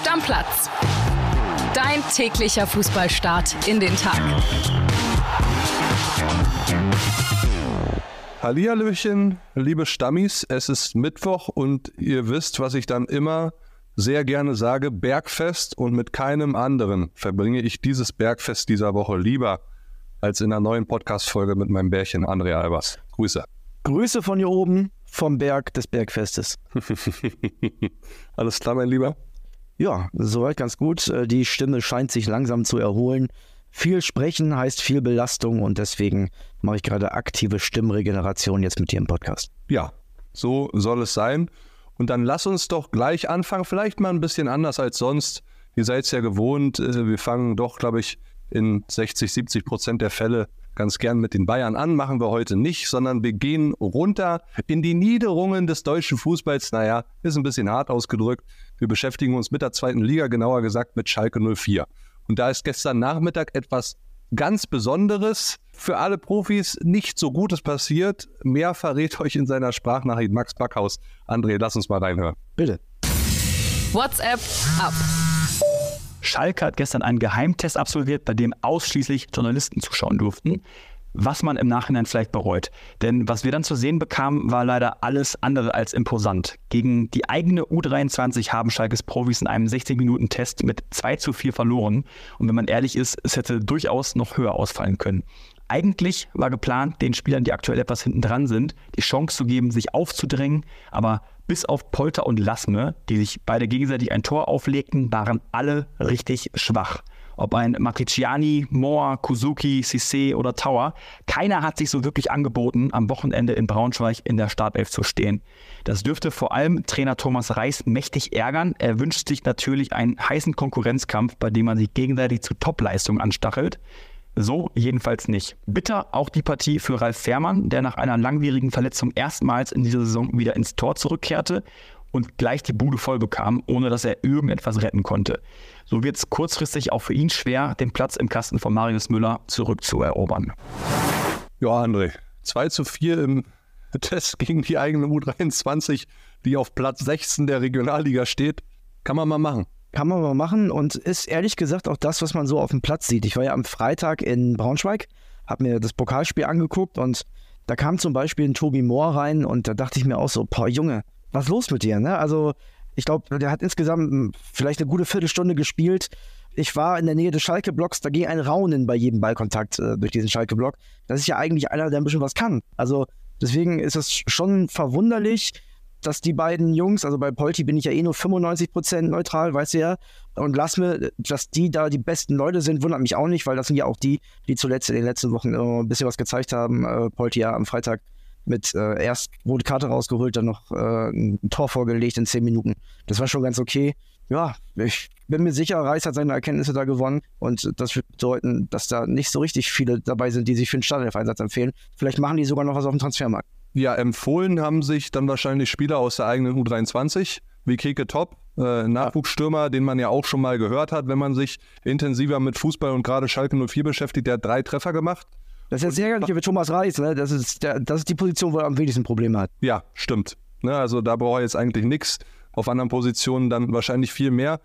Stammplatz. Dein täglicher Fußballstart in den Tag. Hallihallöchen, liebe Stammis, es ist Mittwoch und ihr wisst, was ich dann immer sehr gerne sage, Bergfest und mit keinem anderen verbringe ich dieses Bergfest dieser Woche lieber als in einer neuen Podcast-Folge mit meinem Bärchen André Albers. Grüße. Grüße von hier oben vom Berg des Bergfestes. Alles klar, mein Lieber? Ja, soweit ganz gut. Äh, die Stimme scheint sich langsam zu erholen. Viel sprechen heißt viel Belastung und deswegen mache ich gerade aktive Stimmregeneration jetzt mit dir im Podcast. Ja, so soll es sein. Und dann lass uns doch gleich anfangen, vielleicht mal ein bisschen anders als sonst. Ihr seid es ja gewohnt, äh, wir fangen doch, glaube ich, in 60, 70 Prozent der Fälle ganz gern mit den Bayern an. Machen wir heute nicht, sondern wir gehen runter in die Niederungen des deutschen Fußballs. Naja, ist ein bisschen hart ausgedrückt. Wir beschäftigen uns mit der zweiten Liga, genauer gesagt mit Schalke 04. Und da ist gestern Nachmittag etwas ganz Besonderes für alle Profis nicht so Gutes passiert. Mehr verrät euch in seiner Sprachnachricht Max Backhaus. André, lass uns mal reinhören. Bitte. WhatsApp ab. Schalke hat gestern einen Geheimtest absolviert, bei dem ausschließlich Journalisten zuschauen durften was man im Nachhinein vielleicht bereut. Denn was wir dann zu sehen bekamen, war leider alles andere als imposant. Gegen die eigene U23 haben Schalkes Profis in einem 60-Minuten-Test mit 2 zu 4 verloren. Und wenn man ehrlich ist, es hätte durchaus noch höher ausfallen können. Eigentlich war geplant, den Spielern, die aktuell etwas hinten dran sind, die Chance zu geben, sich aufzudrängen. Aber bis auf Polter und Lassme, die sich beide gegenseitig ein Tor auflegten, waren alle richtig schwach ob ein Matriciani, Moore, Kuzuki, Cissé oder Tower, keiner hat sich so wirklich angeboten, am Wochenende in Braunschweig in der Startelf zu stehen. Das dürfte vor allem Trainer Thomas Reis mächtig ärgern. Er wünscht sich natürlich einen heißen Konkurrenzkampf, bei dem man sich gegenseitig zu Topleistungen anstachelt. So jedenfalls nicht. Bitter auch die Partie für Ralf Fährmann, der nach einer langwierigen Verletzung erstmals in dieser Saison wieder ins Tor zurückkehrte und gleich die Bude voll bekam, ohne dass er irgendetwas retten konnte. So wird es kurzfristig auch für ihn schwer, den Platz im Kasten von Marius Müller zurückzuerobern. Ja, André, 2 zu 4 im Test gegen die eigene U23, die auf Platz 16 der Regionalliga steht. Kann man mal machen. Kann man mal machen und ist ehrlich gesagt auch das, was man so auf dem Platz sieht. Ich war ja am Freitag in Braunschweig, habe mir das Pokalspiel angeguckt und da kam zum Beispiel ein Tobi Mohr rein und da dachte ich mir auch so, boah Junge, was los mit dir? Ne? Also ich glaube, der hat insgesamt hm, vielleicht eine gute Viertelstunde gespielt. Ich war in der Nähe des Schalke-Blocks, da ging ein Raunen bei jedem Ballkontakt äh, durch diesen Schalke-Block. Das ist ja eigentlich einer, der ein bisschen was kann. Also deswegen ist es schon verwunderlich, dass die beiden Jungs, also bei Polti bin ich ja eh nur 95% neutral, weißt du ja, und lass mir, dass die da die besten Leute sind, wundert mich auch nicht, weil das sind ja auch die, die zuletzt in den letzten Wochen ein bisschen was gezeigt haben. Äh, Polti ja am Freitag mit äh, erst rote Karte rausgeholt, dann noch äh, ein Tor vorgelegt in zehn Minuten. Das war schon ganz okay. Ja, ich bin mir sicher, Reis hat seine Erkenntnisse da gewonnen und das wird bedeuten, dass da nicht so richtig viele dabei sind, die sich für den Startelf-Einsatz empfehlen. Vielleicht machen die sogar noch was auf dem Transfermarkt. Ja, empfohlen haben sich dann wahrscheinlich Spieler aus der eigenen U23, wie Keke Top, äh, Nachwuchsstürmer, den man ja auch schon mal gehört hat, wenn man sich intensiver mit Fußball und gerade Schalke 04 beschäftigt, der hat drei Treffer gemacht. Das ist jetzt sehr ärgerlich für Thomas Reis, ne? Das ist, der, das ist die Position, wo er am wenigsten Probleme hat. Ja, stimmt. Ne, also da braucht er jetzt eigentlich nichts. Auf anderen Positionen dann wahrscheinlich viel mehr.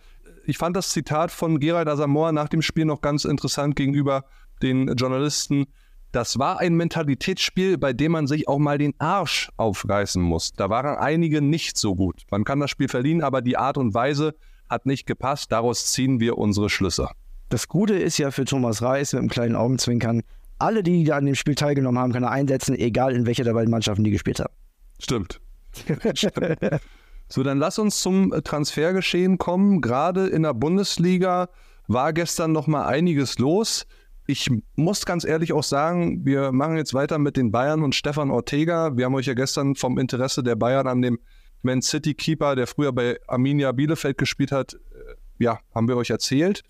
Ich fand das Zitat von Gerald Asamoah nach dem Spiel noch ganz interessant gegenüber den Journalisten. Das war ein Mentalitätsspiel, bei dem man sich auch mal den Arsch aufreißen muss. Da waren einige nicht so gut. Man kann das Spiel verlieren, aber die Art und Weise hat nicht gepasst. Daraus ziehen wir unsere Schlüsse. Das Gute ist ja für Thomas Reis mit einem kleinen Augenzwinkern, alle, die da an dem Spiel teilgenommen haben, kann er einsetzen, egal in welcher der beiden Mannschaften die gespielt haben. Stimmt. so, dann lass uns zum Transfergeschehen kommen. Gerade in der Bundesliga war gestern noch mal einiges los. Ich muss ganz ehrlich auch sagen, wir machen jetzt weiter mit den Bayern und Stefan Ortega. Wir haben euch ja gestern vom Interesse der Bayern an dem Man City Keeper, der früher bei Arminia Bielefeld gespielt hat, äh, ja, haben wir euch erzählt.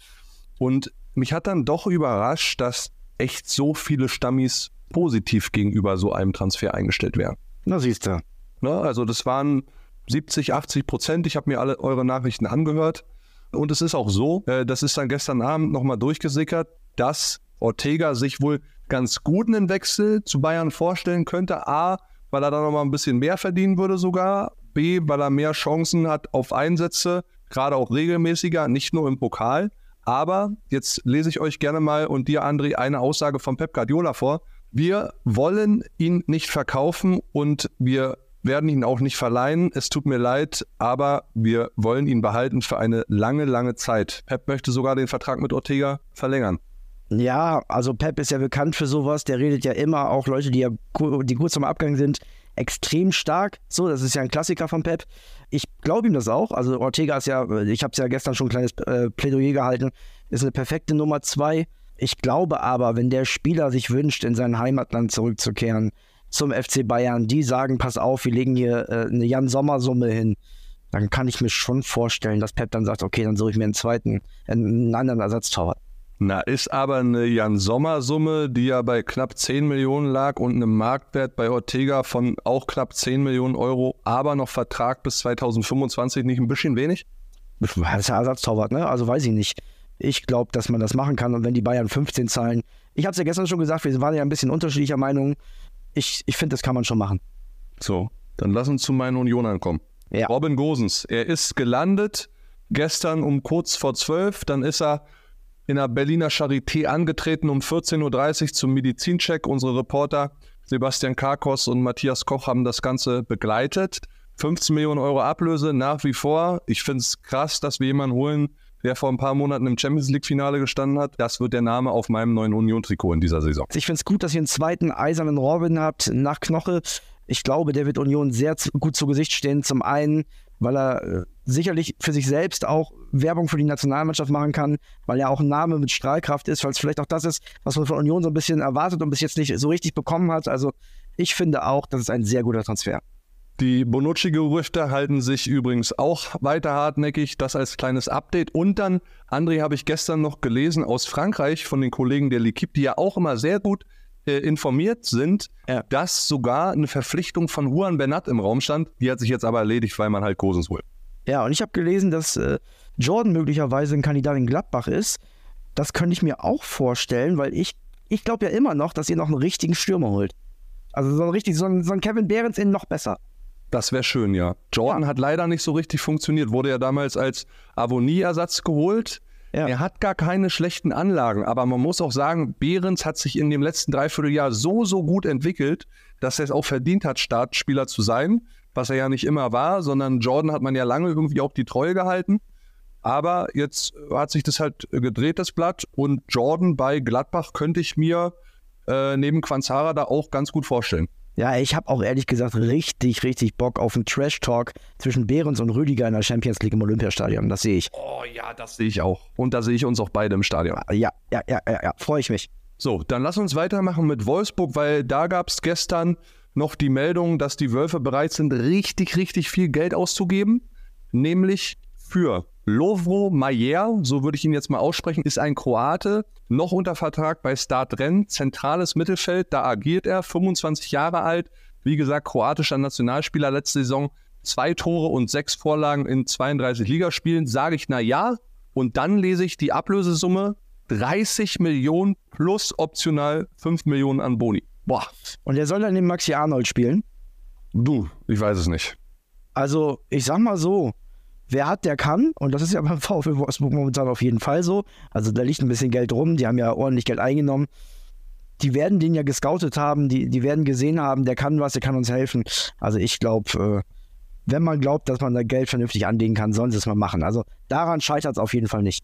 Und mich hat dann doch überrascht, dass echt so viele Stammis positiv gegenüber so einem Transfer eingestellt wären. Na, siehst du. Ne, also das waren 70, 80 Prozent. Ich habe mir alle eure Nachrichten angehört. Und es ist auch so, äh, das ist dann gestern Abend nochmal durchgesickert, dass Ortega sich wohl ganz gut einen Wechsel zu Bayern vorstellen könnte. A, weil er da nochmal ein bisschen mehr verdienen würde sogar. B, weil er mehr Chancen hat auf Einsätze gerade auch regelmäßiger, nicht nur im Pokal. Aber jetzt lese ich euch gerne mal und dir, André, eine Aussage von Pep Guardiola vor. Wir wollen ihn nicht verkaufen und wir werden ihn auch nicht verleihen. Es tut mir leid, aber wir wollen ihn behalten für eine lange, lange Zeit. Pep möchte sogar den Vertrag mit Ortega verlängern. Ja, also Pep ist ja bekannt für sowas. Der redet ja immer auch Leute, die ja die kurz am Abgang sind, extrem stark. So, das ist ja ein Klassiker von Pep. Ich glaube ihm das auch. Also Ortega ist ja, ich habe es ja gestern schon ein kleines äh, Plädoyer gehalten, ist eine perfekte Nummer zwei. Ich glaube aber, wenn der Spieler sich wünscht, in sein Heimatland zurückzukehren, zum FC Bayern, die sagen, pass auf, wir legen hier äh, eine Jan-Sommer-Summe hin, dann kann ich mir schon vorstellen, dass Pep dann sagt, okay, dann suche ich mir einen zweiten, einen anderen Ersatztorwart. Na, ist aber eine Jan-Sommer-Summe, die ja bei knapp 10 Millionen lag und einem Marktwert bei Ortega von auch knapp 10 Millionen Euro, aber noch Vertrag bis 2025 nicht ein bisschen wenig? Das ist ja Ersatztorwart, ne? Also weiß ich nicht. Ich glaube, dass man das machen kann und wenn die Bayern 15 zahlen. Ich habe es ja gestern schon gesagt, wir waren ja ein bisschen unterschiedlicher Meinung. Ich, ich finde, das kann man schon machen. So, dann lass uns zu meinen Unionern kommen. Ja. Robin Gosens, er ist gelandet gestern um kurz vor 12, dann ist er in der Berliner Charité angetreten um 14.30 Uhr zum Medizincheck. Unsere Reporter Sebastian Karkos und Matthias Koch haben das Ganze begleitet. 15 Millionen Euro Ablöse nach wie vor. Ich finde es krass, dass wir jemanden holen, der vor ein paar Monaten im Champions League-Finale gestanden hat. Das wird der Name auf meinem neuen Union-Trikot in dieser Saison. Ich finde es gut, dass ihr einen zweiten eisernen Robin habt nach Knoche. Ich glaube, der wird Union sehr gut zu Gesicht stehen. Zum einen, weil er äh, sicherlich für sich selbst auch Werbung für die Nationalmannschaft machen kann, weil er auch ein Name mit Strahlkraft ist, weil es vielleicht auch das ist, was man von Union so ein bisschen erwartet und bis jetzt nicht so richtig bekommen hat. Also ich finde auch, das ist ein sehr guter Transfer. Die Bonucci-Gerüchte halten sich übrigens auch weiter hartnäckig. Das als kleines Update. Und dann, André, habe ich gestern noch gelesen aus Frankreich von den Kollegen der L'Equipe, die ja auch immer sehr gut äh, informiert sind, ja. dass sogar eine Verpflichtung von Juan Bernat im Raum stand. Die hat sich jetzt aber erledigt, weil man halt Gosens holt. Ja, und ich habe gelesen, dass äh, Jordan möglicherweise ein Kandidat in Gladbach ist. Das könnte ich mir auch vorstellen, weil ich, ich glaube ja immer noch, dass ihr noch einen richtigen Stürmer holt. Also so ein richtig, so ein, so ein Kevin Behrens in noch besser. Das wäre schön, ja. Jordan ja. hat leider nicht so richtig funktioniert. Wurde ja damals als Avonie-Ersatz geholt. Ja. Er hat gar keine schlechten Anlagen, aber man muss auch sagen, Behrens hat sich in dem letzten Dreivierteljahr so, so gut entwickelt, dass er es auch verdient hat, Startspieler zu sein was er ja nicht immer war, sondern Jordan hat man ja lange irgendwie auch die Treue gehalten. Aber jetzt hat sich das halt gedreht, das Blatt. Und Jordan bei Gladbach könnte ich mir äh, neben Quanzara da auch ganz gut vorstellen. Ja, ich habe auch ehrlich gesagt richtig, richtig Bock auf einen Trash-Talk zwischen Behrens und Rüdiger in der Champions League im Olympiastadion. Das sehe ich. Oh ja, das sehe ich auch. Und da sehe ich uns auch beide im Stadion. Ja, ja, ja, ja, ja. freue ich mich. So, dann lass uns weitermachen mit Wolfsburg, weil da gab es gestern noch die Meldung, dass die Wölfe bereit sind, richtig, richtig viel Geld auszugeben, nämlich für Lovro Majer, so würde ich ihn jetzt mal aussprechen, ist ein Kroate, noch unter Vertrag bei Start Renn, zentrales Mittelfeld, da agiert er, 25 Jahre alt, wie gesagt, kroatischer Nationalspieler, letzte Saison zwei Tore und sechs Vorlagen in 32 Ligaspielen, sage ich na ja, und dann lese ich die Ablösesumme 30 Millionen plus optional 5 Millionen an Boni. Boah. Und der soll dann den Maxi Arnold spielen? Du, ich weiß es nicht. Also, ich sag mal so, wer hat, der kann. Und das ist ja beim VfL Wolfsburg momentan auf jeden Fall so. Also, da liegt ein bisschen Geld rum. Die haben ja ordentlich Geld eingenommen. Die werden den ja gescoutet haben. Die, die werden gesehen haben, der kann was, der kann uns helfen. Also, ich glaube, äh, wenn man glaubt, dass man da Geld vernünftig anlegen kann, sollen sie es mal machen. Also, daran scheitert es auf jeden Fall nicht.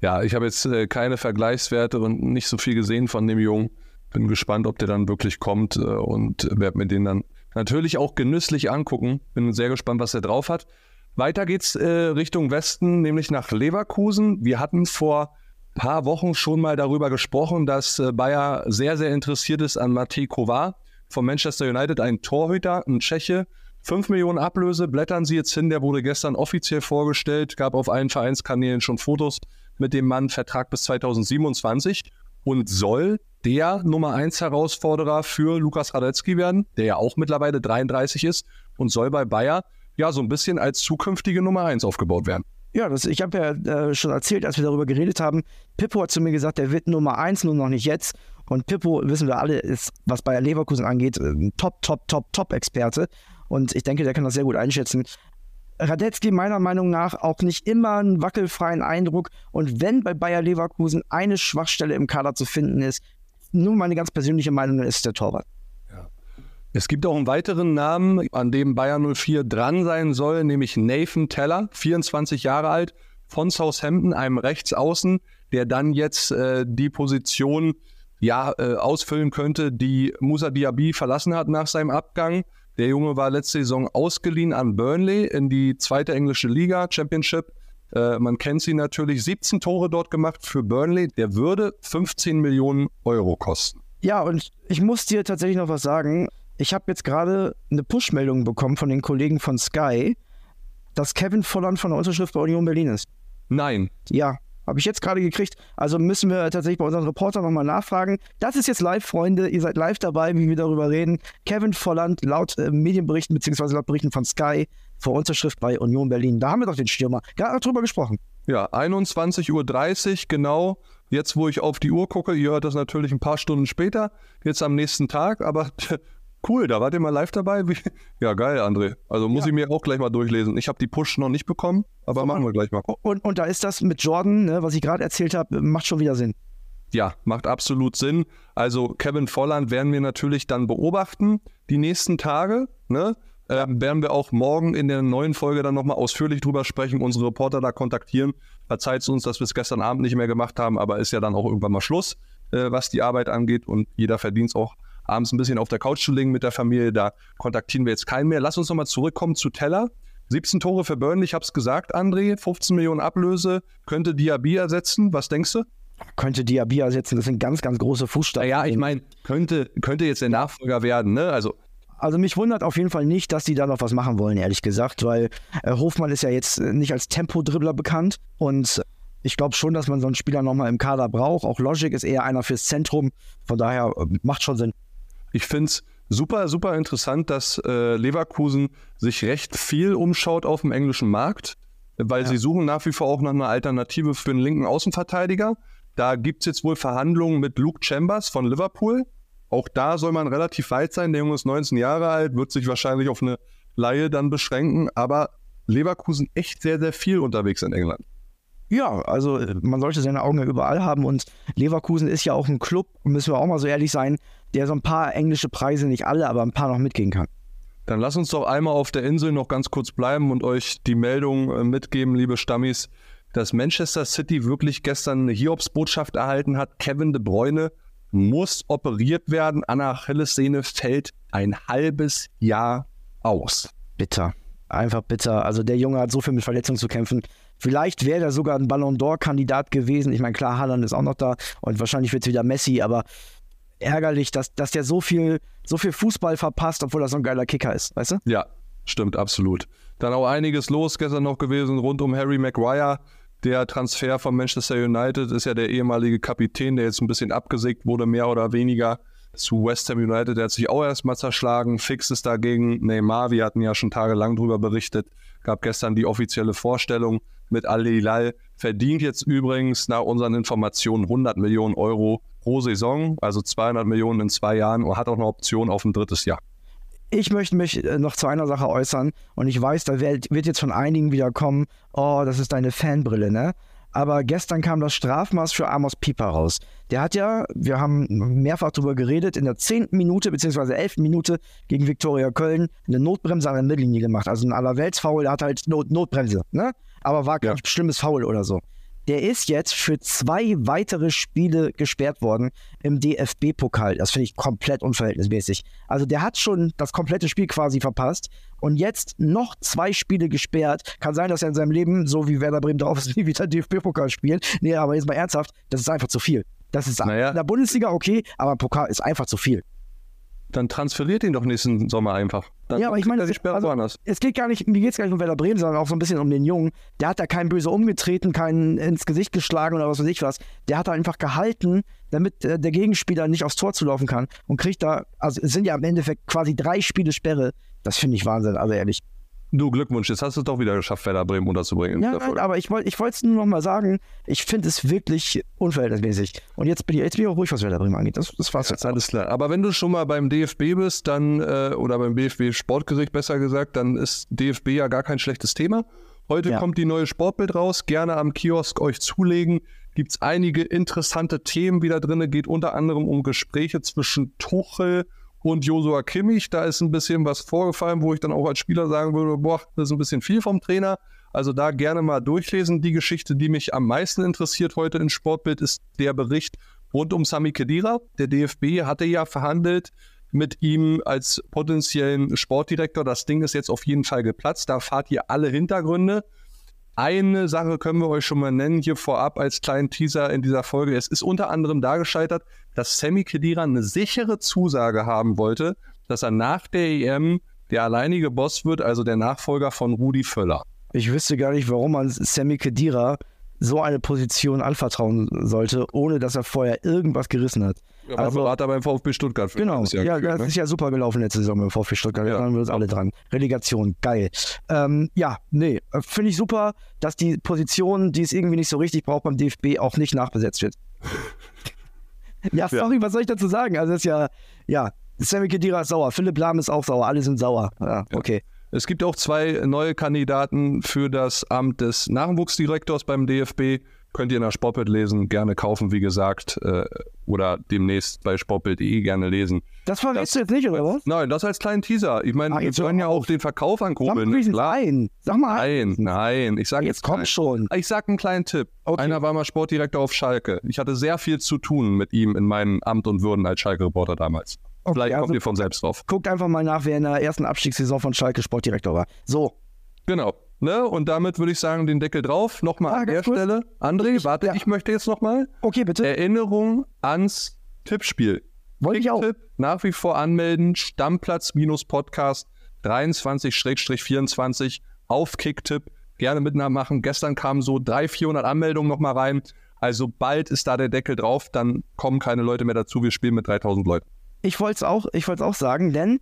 Ja, ich habe jetzt äh, keine Vergleichswerte und nicht so viel gesehen von dem Jungen bin gespannt, ob der dann wirklich kommt äh, und werde mir den dann natürlich auch genüsslich angucken. Bin sehr gespannt, was er drauf hat. Weiter geht's äh, Richtung Westen, nämlich nach Leverkusen. Wir hatten vor paar Wochen schon mal darüber gesprochen, dass äh, Bayer sehr, sehr interessiert ist an Matej Kovar von Manchester United, ein Torhüter, ein Tscheche. 5 Millionen Ablöse blättern sie jetzt hin. Der wurde gestern offiziell vorgestellt, gab auf allen Vereinskanälen schon Fotos mit dem Mann, Vertrag bis 2027 und soll der Nummer 1 Herausforderer für Lukas Radetzky werden, der ja auch mittlerweile 33 ist und soll bei Bayer ja so ein bisschen als zukünftige Nummer 1 aufgebaut werden. Ja, das, ich habe ja äh, schon erzählt, als wir darüber geredet haben, Pippo hat zu mir gesagt, der wird Nummer 1, nur noch nicht jetzt. Und Pippo, wissen wir alle, ist, was Bayer Leverkusen angeht, ein Top, Top, Top, Top-Experte. Und ich denke, der kann das sehr gut einschätzen. Radetzky meiner Meinung nach auch nicht immer einen wackelfreien Eindruck. Und wenn bei Bayer Leverkusen eine Schwachstelle im Kader zu finden ist, nur meine ganz persönliche Meinung ist der Torwart. Es gibt auch einen weiteren Namen, an dem Bayern 04 dran sein soll, nämlich Nathan Teller, 24 Jahre alt, von Southampton, einem Rechtsaußen, der dann jetzt äh, die Position ja, äh, ausfüllen könnte, die Musa Diaby verlassen hat nach seinem Abgang. Der Junge war letzte Saison ausgeliehen an Burnley in die zweite englische Liga, Championship. Äh, man kennt sie natürlich. 17 Tore dort gemacht für Burnley. Der würde 15 Millionen Euro kosten. Ja, und ich muss dir tatsächlich noch was sagen. Ich habe jetzt gerade eine Push-Meldung bekommen von den Kollegen von Sky, dass Kevin Volland von der Unterschrift bei Union Berlin ist. Nein. Ja, habe ich jetzt gerade gekriegt. Also müssen wir tatsächlich bei unseren Reportern nochmal nachfragen. Das ist jetzt live, Freunde. Ihr seid live dabei, wie wir darüber reden. Kevin Volland laut äh, Medienberichten beziehungsweise laut Berichten von Sky vor Unterschrift bei Union Berlin. Da haben wir doch den Stürmer. Gerade drüber gesprochen. Ja, 21.30 Uhr genau. Jetzt, wo ich auf die Uhr gucke, ihr hört das natürlich ein paar Stunden später, jetzt am nächsten Tag, aber Cool, da wart ihr mal live dabei. Ja, geil, André. Also muss ja. ich mir auch gleich mal durchlesen. Ich habe die Push noch nicht bekommen, aber so, machen wir gleich mal. Und, und da ist das mit Jordan, ne, was ich gerade erzählt habe, macht schon wieder Sinn. Ja, macht absolut Sinn. Also Kevin Volland werden wir natürlich dann beobachten die nächsten Tage. Ne? Ähm, werden wir auch morgen in der neuen Folge dann nochmal ausführlich drüber sprechen, unsere Reporter da kontaktieren. Verzeiht uns, dass wir es gestern Abend nicht mehr gemacht haben, aber ist ja dann auch irgendwann mal Schluss, äh, was die Arbeit angeht und jeder verdient es auch abends ein bisschen auf der Couch zu liegen mit der Familie. Da kontaktieren wir jetzt keinen mehr. Lass uns nochmal zurückkommen zu Teller. 17 Tore für Burnley, ich habe es gesagt, André. 15 Millionen Ablöse. Könnte Diaby ersetzen? Was denkst du? Könnte Diaby ersetzen. Das sind ganz, ganz große Fußstapfen. Ja, ich meine, könnte, könnte jetzt der Nachfolger werden. Ne? Also also mich wundert auf jeden Fall nicht, dass die da noch was machen wollen, ehrlich gesagt, weil äh, Hofmann ist ja jetzt äh, nicht als Tempodribbler bekannt und ich glaube schon, dass man so einen Spieler nochmal im Kader braucht. Auch Logic ist eher einer fürs Zentrum, von daher äh, macht schon Sinn. Ich finde es super, super interessant, dass äh, Leverkusen sich recht viel umschaut auf dem englischen Markt, weil ja. sie suchen nach wie vor auch nach einer Alternative für einen linken Außenverteidiger. Da gibt es jetzt wohl Verhandlungen mit Luke Chambers von Liverpool. Auch da soll man relativ weit sein. Der Junge ist 19 Jahre alt, wird sich wahrscheinlich auf eine Laie dann beschränken. Aber Leverkusen echt sehr, sehr viel unterwegs in England. Ja, also äh, man sollte seine Augen ja überall haben und Leverkusen ist ja auch ein Club, müssen wir auch mal so ehrlich sein, der so ein paar englische Preise, nicht alle, aber ein paar noch mitgehen kann. Dann lass uns doch einmal auf der Insel noch ganz kurz bleiben und euch die Meldung äh, mitgeben, liebe Stammis, dass Manchester City wirklich gestern eine Hiobsbotschaft erhalten hat. Kevin de Bruyne muss operiert werden. An der Achillessehne fällt ein halbes Jahr aus. Bitter. Einfach bitter. Also der Junge hat so viel mit Verletzungen zu kämpfen. Vielleicht wäre er sogar ein Ballon d'Or-Kandidat gewesen. Ich meine, klar, Haaland ist auch noch da und wahrscheinlich wird es wieder Messi, aber ärgerlich, dass, dass der so viel, so viel Fußball verpasst, obwohl er so ein geiler Kicker ist, weißt du? Ja, stimmt, absolut. Dann auch einiges los gestern noch gewesen rund um Harry Maguire. Der Transfer von Manchester United ist ja der ehemalige Kapitän, der jetzt ein bisschen abgesägt wurde, mehr oder weniger zu West Ham United. Der hat sich auch erstmal zerschlagen. Fix ist dagegen Neymar. Wir hatten ja schon tagelang drüber berichtet. Gab gestern die offizielle Vorstellung mit Al-Hilal. Verdient jetzt übrigens nach unseren Informationen 100 Millionen Euro pro Saison, also 200 Millionen in zwei Jahren und hat auch eine Option auf ein drittes Jahr. Ich möchte mich äh, noch zu einer Sache äußern und ich weiß, da wird jetzt von einigen wieder kommen, oh, das ist deine Fanbrille, ne? Aber gestern kam das Strafmaß für Amos Pieper raus. Der hat ja, wir haben mehrfach darüber geredet, in der zehnten Minute bzw. elften Minute gegen Viktoria Köln eine Notbremse an der Mittellinie gemacht. Also ein Allerweltsfoul, der hat halt Not Notbremse, ne? Aber war kein ja. schlimmes Foul oder so. Der ist jetzt für zwei weitere Spiele gesperrt worden im DFB-Pokal. Das finde ich komplett unverhältnismäßig. Also der hat schon das komplette Spiel quasi verpasst und jetzt noch zwei Spiele gesperrt. Kann sein, dass er in seinem Leben, so wie Werder Bremen drauf ist, nie wieder DFB-Pokal spielt. Nee, aber jetzt mal ernsthaft, das ist einfach zu viel. Das ist naja. in der Bundesliga okay, aber Pokal ist einfach zu viel dann transferiert ihn doch nächsten Sommer einfach. Dann ja, aber ich meine, also, es geht gar nicht, mir geht es gar nicht um Werder Bremen, sondern auch so ein bisschen um den Jungen. Der hat da keinen böse umgetreten, keinen ins Gesicht geschlagen oder was weiß ich was. Der hat da einfach gehalten, damit äh, der Gegenspieler nicht aufs Tor zulaufen kann und kriegt da, also es sind ja im Endeffekt quasi drei Spiele Sperre. Das finde ich Wahnsinn, also ehrlich. Du Glückwunsch, jetzt hast du es doch wieder geschafft, Werder Bremen unterzubringen. Ja, nein, aber ich wollte ich es nur noch mal sagen, ich finde es wirklich unverhältnismäßig. Und jetzt bin ich, jetzt bin ich auch ruhig, was Werder Bremen angeht. Das, das war's jetzt. Alles klar. Aber wenn du schon mal beim DFB bist, dann, äh, oder beim BFB Sportgericht besser gesagt, dann ist DFB ja gar kein schlechtes Thema. Heute Ja. kommt die neue Sportbild raus. Gerne am Kiosk euch zulegen. Gibt es einige interessante Themen wieder drin. Geht unter anderem um Gespräche zwischen Tuchel und Josua Kimmich. Da ist ein bisschen was vorgefallen, wo ich dann auch als Spieler sagen würde, boah, das ist ein bisschen viel vom Trainer. Also da gerne mal durchlesen. Die Geschichte, die mich am meisten interessiert heute in Sportbild, ist der Bericht rund um Sami Khedira. Der DFB hatte ja verhandelt mit ihm als potenziellen Sportdirektor. Das Ding ist jetzt auf jeden Fall geplatzt. Da fahrt ihr alle Hintergründe. Eine Sache können wir euch schon mal nennen hier vorab als kleinen Teaser in dieser Folge. Es ist unter anderem da gescheitert, dass Sammy Khedira eine sichere Zusage haben wollte, dass er nach der EM der alleinige Boss wird, also der Nachfolger von Rudi Völler. Ich wüsste gar nicht, warum man Sammy Khedira so eine Position anvertrauen sollte, ohne dass er vorher irgendwas gerissen hat. Ja, also, Berater beim VfB Stuttgart. für Genau, Jahr ja, geführt, das ne? ist ja super gelaufen letzte Saison beim VfB Stuttgart. Ja. Da waren wir uns alle dran. Relegation, geil. Ähm, ja, nee, äh, finde ich super, dass die Position, die es irgendwie nicht so richtig braucht beim DFB, auch nicht nachbesetzt wird. ja, sorry, was soll ich dazu sagen? Also, das ist ja, ja, Sammy Khedira ist sauer, Philipp Lahm ist auch sauer, alle sind sauer. Ja, okay. Es gibt auch zwei neue Kandidaten für das Amt des Nachwuchsdirektors beim DFB. Könnt ihr nach Sportbild lesen, gerne kaufen, wie gesagt, äh, oder demnächst bei sportbild.de gerne lesen. Das verrätst du jetzt nicht, oder was? Nein, das als kleinen Teaser. Ich meine, Ah, wir können ja auch den Verkauf Sag ankurbeln. nein. Sag mal, Nein, nein. Ich sage jetzt jetzt komm schon. Ich sage einen kleinen Tipp. Okay. Einer war mal Sportdirektor auf Schalke. Ich hatte sehr viel zu tun mit ihm in meinem Amt und Würden als Schalke-Reporter damals. Okay, Vielleicht kommt also- ihr von selbst drauf. Guckt einfach mal nach, wer in der ersten Abstiegssaison von Schalke Sportdirektor war. So, Genau. Ne? Und damit würde ich sagen, den Deckel drauf. Nochmal Ah, an der kurz. Stelle. André, warte, ja. ich möchte jetzt nochmal. okay, bitte. Erinnerung ans Tippspiel. Wollte ich auch. Tipp nach wie vor anmelden. Stammplatz-Podcast 23-24 auf Kicktipp. Gerne mitmachen. Gestern kamen so 300, 400 Anmeldungen nochmal rein. Also bald ist da der Deckel drauf. Dann kommen keine Leute mehr dazu. Wir spielen mit 3000 Leuten. Ich wollte es auch, ich auch sagen, denn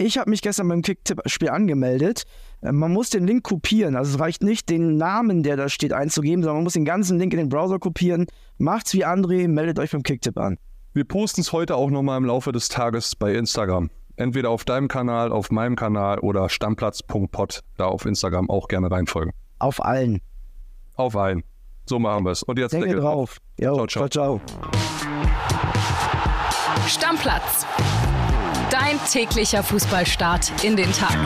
ich habe mich gestern beim Kicktipp-Spiel angemeldet. Äh, Man muss den Link kopieren. Also es reicht nicht, den Namen, der da steht, einzugeben, sondern man muss den ganzen Link in den Browser kopieren. Macht's wie André, meldet euch beim Kicktipp an. Wir posten es heute auch nochmal im Laufe des Tages bei Instagram. Entweder auf deinem Kanal, auf meinem Kanal oder stammplatz.pod. Da auf Instagram auch gerne reinfolgen. Auf allen. Auf einen. So machen wir es. Und jetzt Denke Deckel drauf. Jo, Ciao, ciao. ciao. Stammplatz. Dein täglicher Fußballstart in den Tag.